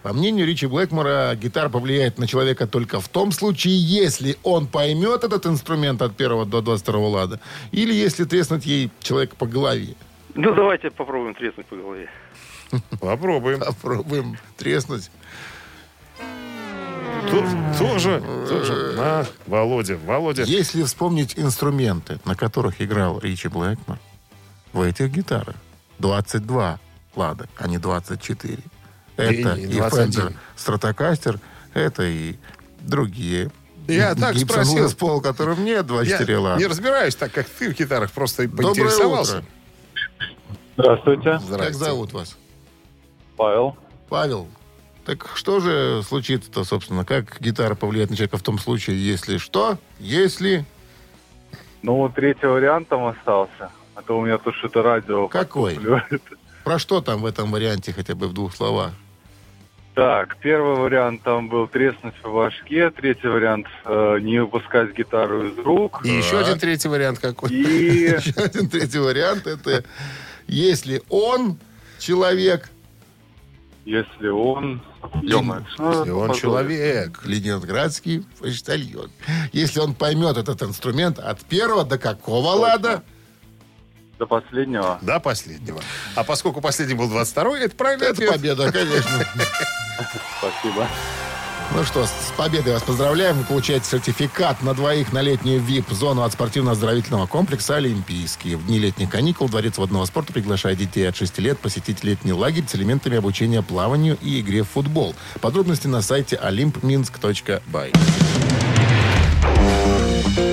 по мнению Ричи Блэкмора, гитара повлияет на человека только в том случае, если он поймет этот инструмент от первого до 22 лада, или если треснуть ей человека по голове. Ну, давайте попробуем треснуть по голове. Попробуем. Попробуем треснуть. Тоже, тоже. На, Володя. Володя. Если вспомнить инструменты, на которых играл Ричи Блэкмор, в этих гитарах 22 лада, а не 24. Это И- и и 21. Fender Stratocaster, это и другие. Я так Gibson спросил. Les Paul, которым нет 24 Я лада. не разбираюсь так, как ты в гитарах, просто Доброе поинтересовался. утро. Здравствуйте. Как Здрасте. зовут вас? Павел. Павел. Так что же случится-то, собственно? Как гитара повлияет на человека в том случае, если что? Если... Ну, третий вариант там остался. А то у меня тут что-то радио. Какой? Про что там в этом варианте хотя бы в двух словах? Так, первый вариант там был треснуть по башке. Третий вариант э, не выпускать гитару из рук. И еще один третий вариант какой. И Еще один третий вариант это если он человек, если он... Ё-моё, Если он человек. ленинградский почтальон. Если он поймет этот инструмент от первого до какого лада, До последнего. До последнего. А поскольку последний был 22-й, это правильно это победа, конечно. Спасибо. Ну что, с победой вас поздравляем. Вы получаете сертификат на двоих на летнюю ВИП-зону от спортивно-оздоровительного комплекса «Олимпийский». В дни летних каникул Дворец водного спорта приглашает детей от 6 лет посетить летний лагерь с элементами обучения плаванию и игре в футбол. Подробности на сайте olympminsk.by.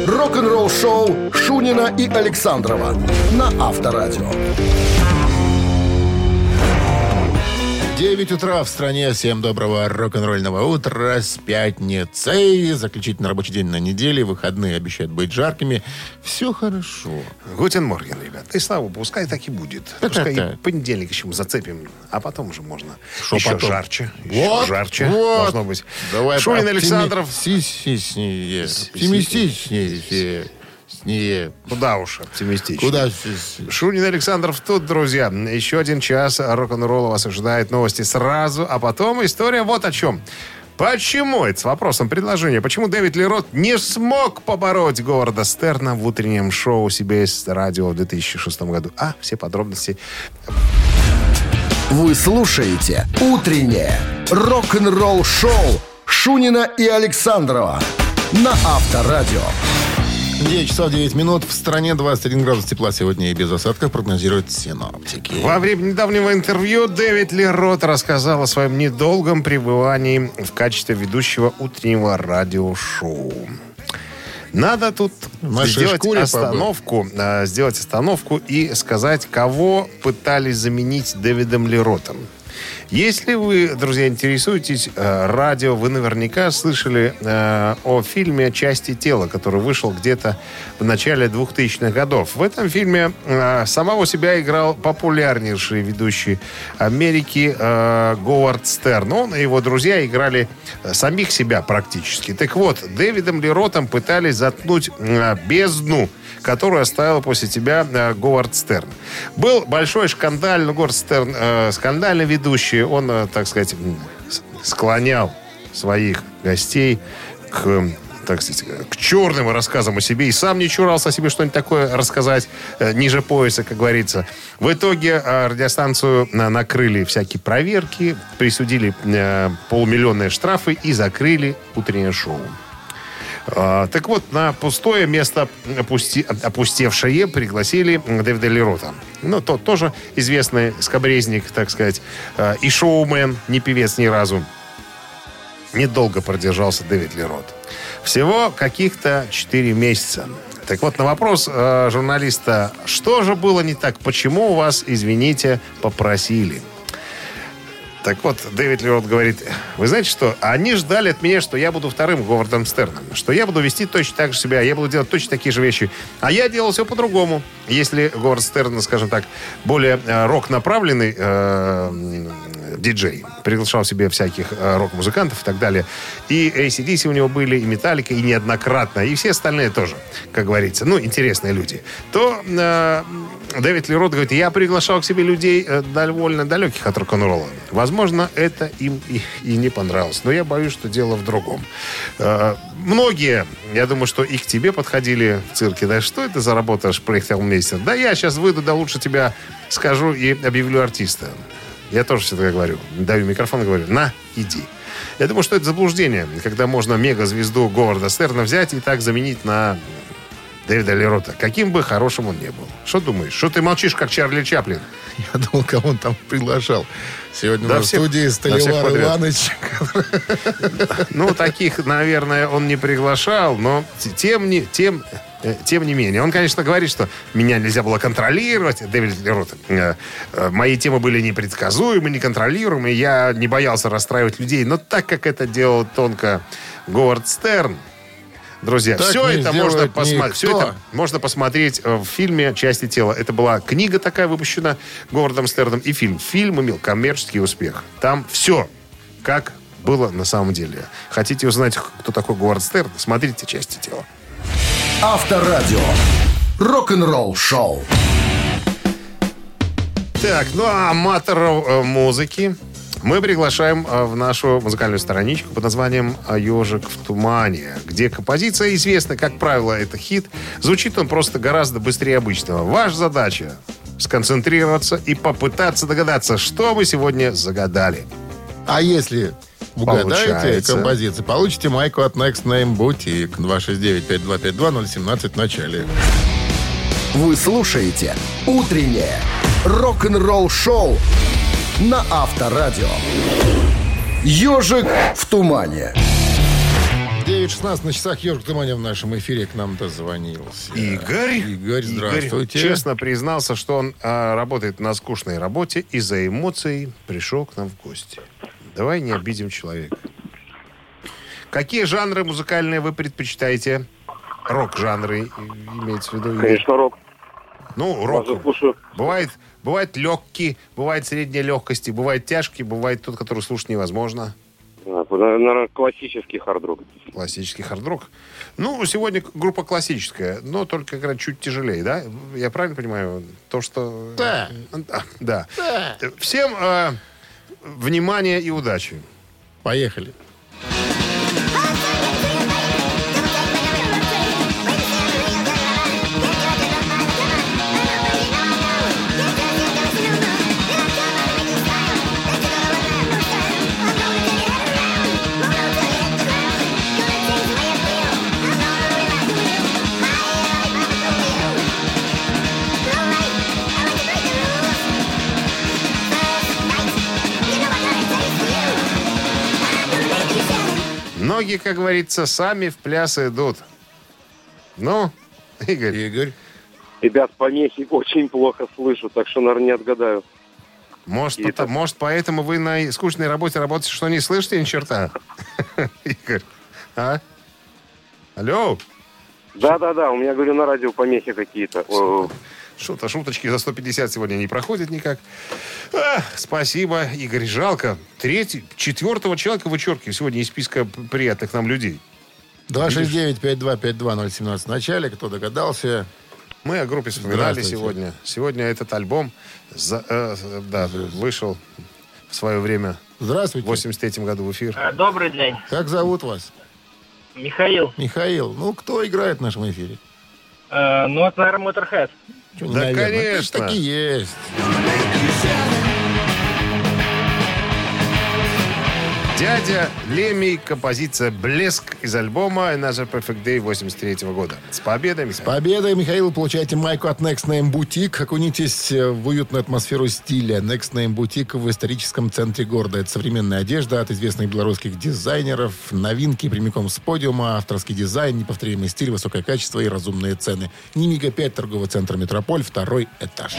Рок-н-ролл шоу Шунина и Александрова на Авторадио. 9 утра в стране. Всем доброго рок-н-ролльного утра с пятницей. Заключительный рабочий день на неделе. Выходные обещают быть жаркими. Все хорошо. Guten Morgen, ребят. И слава богу, пускай так и будет. Пускай Да-да-да. и понедельник еще мы зацепим, а потом уже можно. Шо еще потом? жарче. Еще Вот, жарче вот. должно быть. Давай Шунин Александров. Оптимистичнее. Оптимистичнее. Снее. Куда уж оптимистично. Куда? Шунин Александров тут, друзья. Еще один час рок-н-ролла вас ожидает. Новости сразу, а потом история вот о чем. Почему, это с вопросом предложения, почему Дэвид Лерот не смог побороть Говарда Стерна в утреннем шоу CBS радио в 2006 году? А, все подробности Вы слушаете «Утреннее рок-н-ролл-шоу» Шунина и Александрова на Авторадио. 9 часов 9 минут. В стране 21 градус тепла сегодня и без осадков прогнозируют синоптики. Во время недавнего интервью Дэвид Лерот рассказал о своем недолгом пребывании в качестве ведущего утреннего радиошоу. Надо тут сделать остановку, э, сделать остановку и сказать, кого пытались заменить Дэвидом Леротом. Если вы, друзья, интересуетесь э, радио, вы наверняка слышали э, о фильме «Части тела», который вышел где-то в начале 2000-х годов. В этом фильме э, самого себя играл популярнейший ведущий Америки э, Говард Стерн. Он и его друзья играли э, самих себя практически. Так вот, Дэвидом Леротом пытались заткнуть э, бездну которую оставил после себя э, Говард Стерн. Был большой скандаль, но Говард Стерн э, скандальный ведущий, он, э, так сказать, склонял своих гостей к, так сказать, к черным рассказам о себе. И сам не чурался себе что-нибудь такое рассказать э, ниже пояса, как говорится. В итоге э, радиостанцию на- накрыли всякие проверки, присудили полумиллионные штрафы и закрыли утреннее шоу. А, так вот, на пустое место опусти- опустевшее пригласили Дэвида Лерота. Ну, тот тоже известный скобрезник, так сказать, э, и шоумен, не певец ни разу. Недолго продержался Дэвид Лерот. Всего каких-то 4 месяца. Так вот, на вопрос э, журналиста, что же было не так, почему вас, извините, попросили? Так вот, Дэвид Лерот говорит, вы знаете что, они ждали от меня, что я буду вторым Говардом Стерном, что я буду вести точно так же себя, я буду делать точно такие же вещи. А я делал все по-другому. Если Говард Стерн, скажем так, более э, рок-направленный э, диджей, приглашал себе всяких э, рок-музыкантов и так далее, и ACDC у него были, и Металлика, и неоднократно, и все остальные тоже, как говорится, ну, интересные люди, то Дэвид Лерот говорит, я приглашал к себе людей э, довольно далеких от рок-н-ролла. Возможно, это им и, и не понравилось. Но я боюсь, что дело в другом. Э, многие, я думаю, что и к тебе подходили в цирке. Да что это за работа, шпрехтелмейстер? Да я сейчас выйду, да лучше тебя скажу и объявлю артиста. Я тоже всегда говорю, даю микрофон и говорю, на, иди. Я думаю, что это заблуждение, когда можно мега-звезду Говарда Стерна взять и так заменить на Дэвида Лерота. Каким бы хорошим он не был. Что думаешь? Что ты молчишь, как Чарли Чаплин? Я думал, кого он там приглашал. Сегодня Да в всех- студии Столивар. Иванович. Ну, таких, наверное, он не приглашал, но тем не, тем, э, тем не менее. Он, конечно, говорит, что меня нельзя было контролировать. Дэвид Лерот. э, э, Мои темы были непредсказуемы, неконтролируемы. Я не боялся расстраивать людей. Но так как это делал тонко Говард Стерн, Друзья, Так все это можно посмотреть. Все это можно посмотреть э, в фильме «Части тела». Это была книга такая выпущена Говардом Стерном и фильм. Фильм имел коммерческий успех. Там все как было на самом деле. Хотите узнать, кто такой Говард Стерн? Смотрите «Части тела». Авторадио. Рок-н-ролл шоу. Так, ну а аматоров э, музыки мы приглашаем э, в нашу музыкальную страничку под названием «Ежик в тумане», где композиция известна, как правило, это хит. Звучит он просто гораздо быстрее обычного. Ваша задача сконцентрироваться и попытаться догадаться, что мы сегодня загадали. А если угадаете Получается. композицию, получите майку от Next Name Boutique 269-5252-017 в начале. Вы слушаете «Утреннее рок-н-ролл-шоу» на Авторадио. «Ежик в тумане». 9.16 на часах Ежик Туманя в нашем эфире к нам дозвонился. Игорь? Игорь, здравствуйте. честно признался, что он а, работает на скучной работе и за эмоций пришел к нам в гости. Давай не обидим человека. Какие жанры музыкальные вы предпочитаете? Рок-жанры имеется в виду? Конечно, рок. Ну, рок. слушаю. Бывает, бывает легкий, бывает средней легкости, бывает тяжкий, бывает тот, который слушать невозможно. Наверное, классический хард-рок. Классический хард-рок. Ну, сегодня группа классическая, но только как раз чуть тяжелее, да? Я правильно понимаю? То, что... Да. А, Да. Всем э, внимание и удачи. Поехали. Ноги, как говорится, сами в пляс идут. Ну, Игорь. Игорь. Ребят, помехи очень плохо слышу, так что, наверное, не отгадаю. Может, это- может, поэтому вы на скучной работе работаете, что не слышите ни черта? Игорь. А? Алло? Да-да-да, у меня, говорю, на радио помехи какие-то. Что-то шуточки за 150 сегодня не проходят никак. А, спасибо, Игорь. Жалко. Третий, четвертого человека вычеркиваю сегодня из списка приятных нам людей. 269-5252-017 в начале. Кто догадался? Мы о группе вспоминали сегодня. Сегодня этот альбом за- э, да, вышел в свое время Здравствуйте. в 83 году в эфир. Добрый день. Как зовут вас? Михаил. Михаил, ну кто играет в нашем эфире? Э, ну, это, наверное, Motorhead. Чё, Да, наверное? Это конечно. так и есть. Дядя Леми, композиция «Блеск» из альбома «Another Perfect Day» 83 года. С победой, Михаил. Победой, Михаил, получаете майку от Next Name Boutique. Окунитесь в уютную атмосферу стиля. Next Name Boutique в историческом центре города. Это современная одежда от известных белорусских дизайнеров, новинки прямиком с подиума, авторский дизайн, неповторимый стиль, высокое качество и разумные цены. Нимига 5, торговый центр «Метрополь», второй этаж.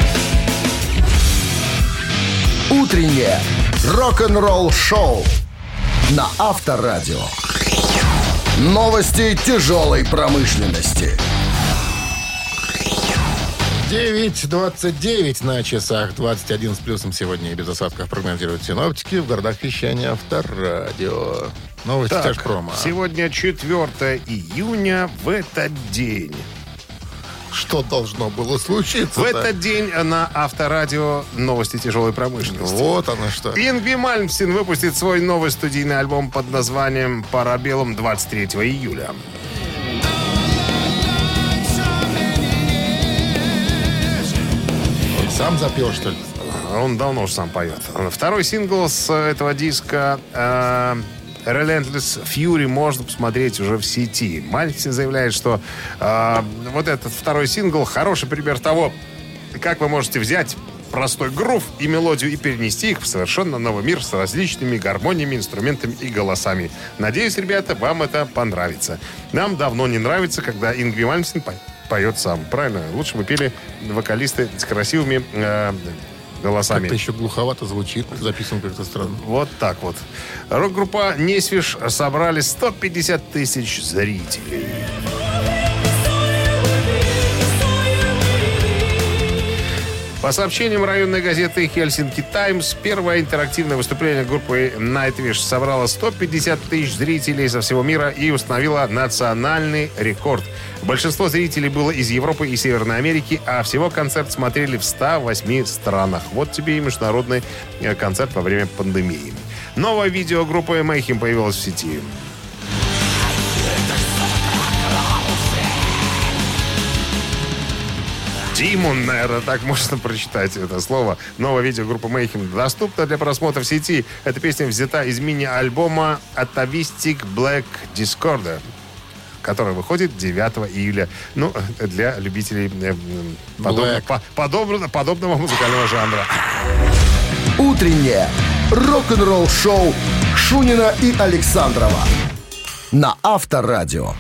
Утреннее рок-н-ролл-шоу на Авторадио. Новости тяжелой промышленности. 9.29 на часах, 21 с плюсом сегодня и без осадков прогнозируют синоптики в городах вещания Авторадио. Новости Так, тяжпрома. сегодня 4 июня, в этот день. Что должно было случиться? В этот день на Авторадио новости тяжелой промышленности. Вот оно что. Ингви Мальмстин выпустит свой новый студийный альбом под названием «Парабеллум» 23 июля. Он сам запел, что ли? Он давно уже сам поет. Второй сингл с этого диска э, Relentless Fury можно посмотреть уже в сети. Мальтин заявляет, что э, вот этот второй сингл хороший пример того, как вы можете взять простой грув и мелодию и перенести их в совершенно новый мир с различными гармониями, инструментами и голосами. Надеюсь, ребята, вам это понравится. Нам давно не нравится, когда Ингви Мальмстин по- поет сам. Правильно? Лучше бы пели вокалисты с красивыми э, голосами. Как-то еще глуховато звучит, записан как-то странно. Вот так вот. Рок-группа «Несвиш» собрали 150 тысяч зрителей. По сообщениям районной газеты «Хельсинки Таймс», первое интерактивное выступление группы «Nightwish» собрало 150 тысяч зрителей со всего мира и установило национальный рекорд. Большинство зрителей было из Европы и Северной Америки, а всего концерт смотрели в 108 странах. Вот тебе и международный э, концерт во время пандемии. Новое видео группы Mayhem появилось в сети. Димон, наверное, так можно прочитать это слово. Новое видео группы Mayhem доступно для просмотра в сети. Эта песня взята из мини-альбома Atavistic Black Discorder который выходит 9 июля. Ну, для любителей э, м, подобно- по- подобно- подобного музыкального жанра. Утреннее рок-н-ролл-шоу Шунина и Александрова на Авторадио.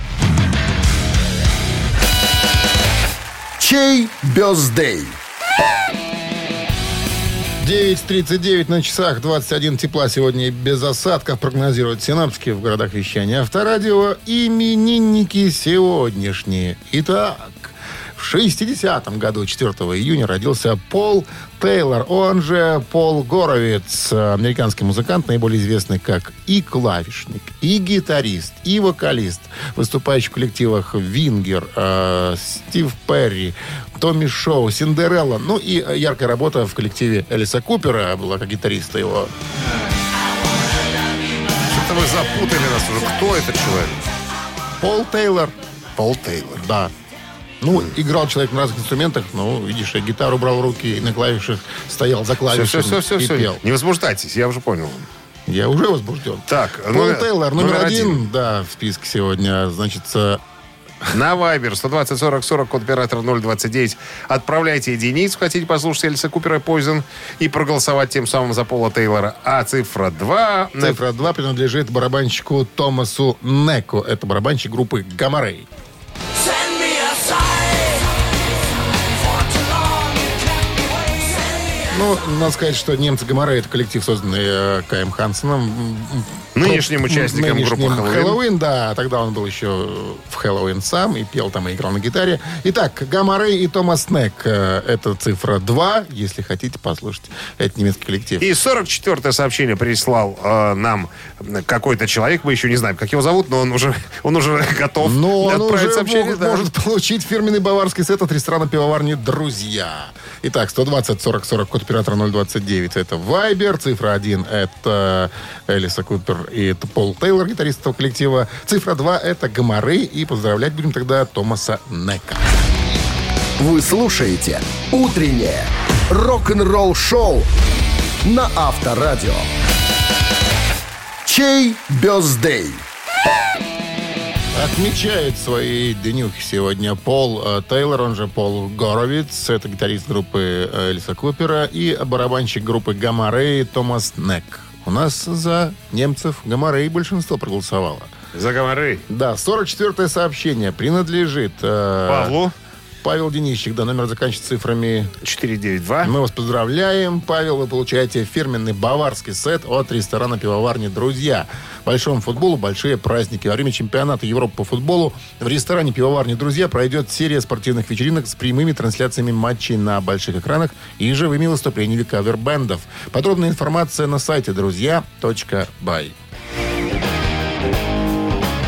Чей бездей? 9.39 на часах, 21 тепла сегодня без осадков прогнозируют синаптики в городах вещания Авторадио. Именинники сегодняшние. Итак, в 60-м году, 4 июня, родился Пол Тейлор, он же Пол Горовец, американский музыкант, наиболее известный как и клавишник, и гитарист, и вокалист, выступающий в коллективах Вингер, э, Стив Перри, Томми Шоу, Синдерелла. Ну и яркая работа в коллективе Элиса Купера была как гитариста его. Что-то вы запутали нас уже. Кто этот человек? Пол Тейлор. Пол Тейлор. Да. Ну, играл человек на разных инструментах, ну, видишь, и гитару брал в руки, и на клавишах стоял за Все, клавишами все, все, и все, пел. Не возбуждайтесь, я уже понял. Я уже возбужден. Так, Пол номер- Тейлор, номер, номер один, один. да, в списке сегодня, значит, э, На Viber 120 40 40, код оператора 029. Отправляйте единицу, хотите послушать Эльса Купера Poison и проголосовать тем самым за Пола Тейлора. А цифра 2... цифра 2 принадлежит барабанщику Томасу Неку. Это барабанщик группы Гамарей. Ну, надо сказать, что немцы Гамарей это коллектив, созданный э, Каем Хансеном. Нынешним про- участником нынешним группы Хэллоуин. Хэллоуин, да. Тогда он был еще в Хэллоуин сам и пел там и играл на гитаре. Итак, Гамарей и Томас Нек. э, Это цифра 2, если хотите послушать. Это немецкий коллектив. И 44-е сообщение прислал э, нам какой-то человек, мы еще не знаем, как его зовут, но он уже, он уже готов Но он уже сообщение. может, да. может получить фирменный баварский сет от ресторана пивоварни «Друзья». Итак, 120 40 40, код оператора 029. Это Вайбер. Цифра 1 это Элиса Купер И это Пол Тейлор, гитарист этого коллектива. Цифра 2 это Гоморы. И поздравлять будем тогда Томаса Нека. Вы слушаете «Утреннее рок-н-ролл-шоу» на Авторадио. Чей бездей? Отмечает свои днюхи сегодня Пол э, Тейлор, он же Пол Горовиц. Это гитарист группы э, Элиса Купера и барабанщик группы Гамма Рэй Томас Нек. У нас за немцев Гамма Рэй большинство проголосовало. За Гамары. Да, 44-е сообщение принадлежит... э, Павлу. Павел Денищик, да, номер заканчивается цифрами 492. Мы вас поздравляем, Павел. Вы получаете фирменный баварский сет от ресторана пивоварни «Друзья». Большому футболу большие праздники. Во время чемпионата Европы по футболу в ресторане пивоварни «Друзья» пройдет серия спортивных вечеринок с прямыми трансляциями матчей на больших экранах и живыми выступлениями кавербендов. Подробная информация на сайте друзья.бай.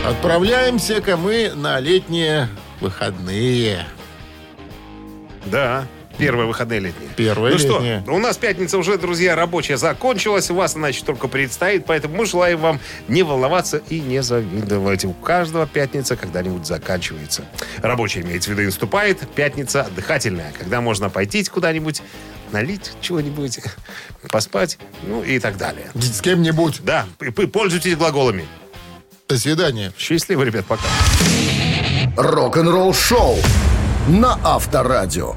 Отправляемся-ка мы на летние выходные. Да. Первые выходные летние. Первые ну летние. что, у нас пятница уже, друзья, рабочая закончилась. У вас она еще только предстоит. Поэтому мы желаем вам не волноваться и не завидовать. У каждого пятница когда-нибудь заканчивается. Рабочая, имеется в виду, наступает. Пятница отдыхательная, когда можно пойти куда-нибудь, налить чего-нибудь, поспать, ну и так далее. С кем-нибудь. Да, и пользуйтесь глаголами. До свидания. Счастливо, ребят, пока. Рок-н-ролл-шоу на Авторадио.